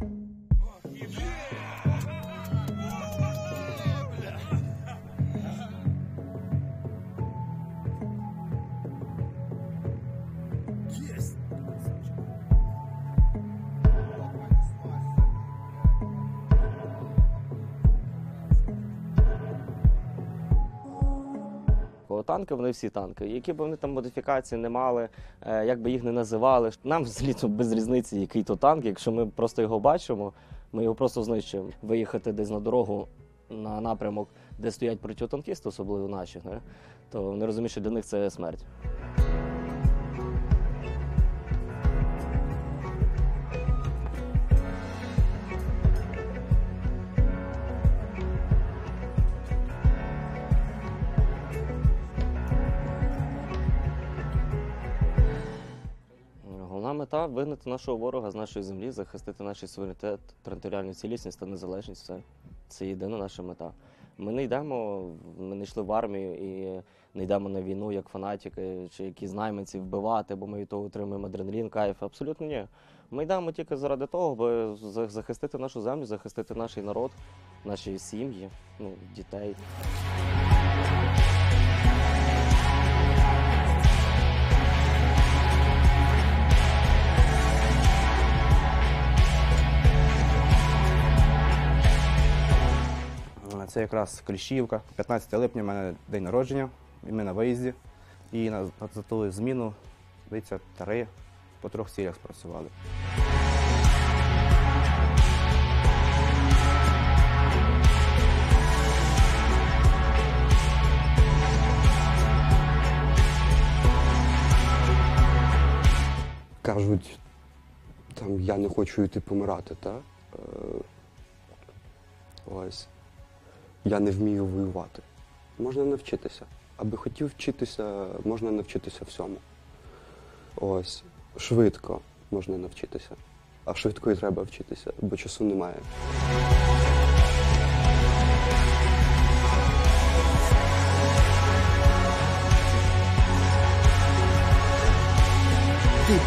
Бо танки вони всі танки. Які б вони там модифікації не мали, е, як би їх не називали. Нам взагалі без різниці, який то танк. Якщо ми просто його бачимо, ми його просто знищуємо. Виїхати десь на дорогу на напрямок, де стоять протитанкісти, особливо наші, не? то вони розуміють, що для них це смерть. Мета вигнати нашого ворога з нашої землі, захистити наш суверенітет, територіальну цілісність та незалежність. Все. Це єдина наша мета. Ми не йдемо, ми не йшли в армію і не йдемо на війну як фанатики чи якісь найманці вбивати, бо ми від того отримуємо адреналін, кайф. Абсолютно ні. Ми йдемо тільки заради того, аби захистити нашу землю, захистити наш народ, наші сім'ї, ну, дітей. Це якраз Кліщівка. 15 липня в мене день народження, і ми на виїзді. І на, ту зміну, здається, три по трьох цілях спрацювали. кажуть, там я не хочу йти помирати, та? Е, ось. Я не вмію воювати. Можна навчитися. Аби хотів вчитися, можна навчитися всьому. Ось. Швидко можна навчитися. А швидко і треба вчитися, бо часу немає. Тут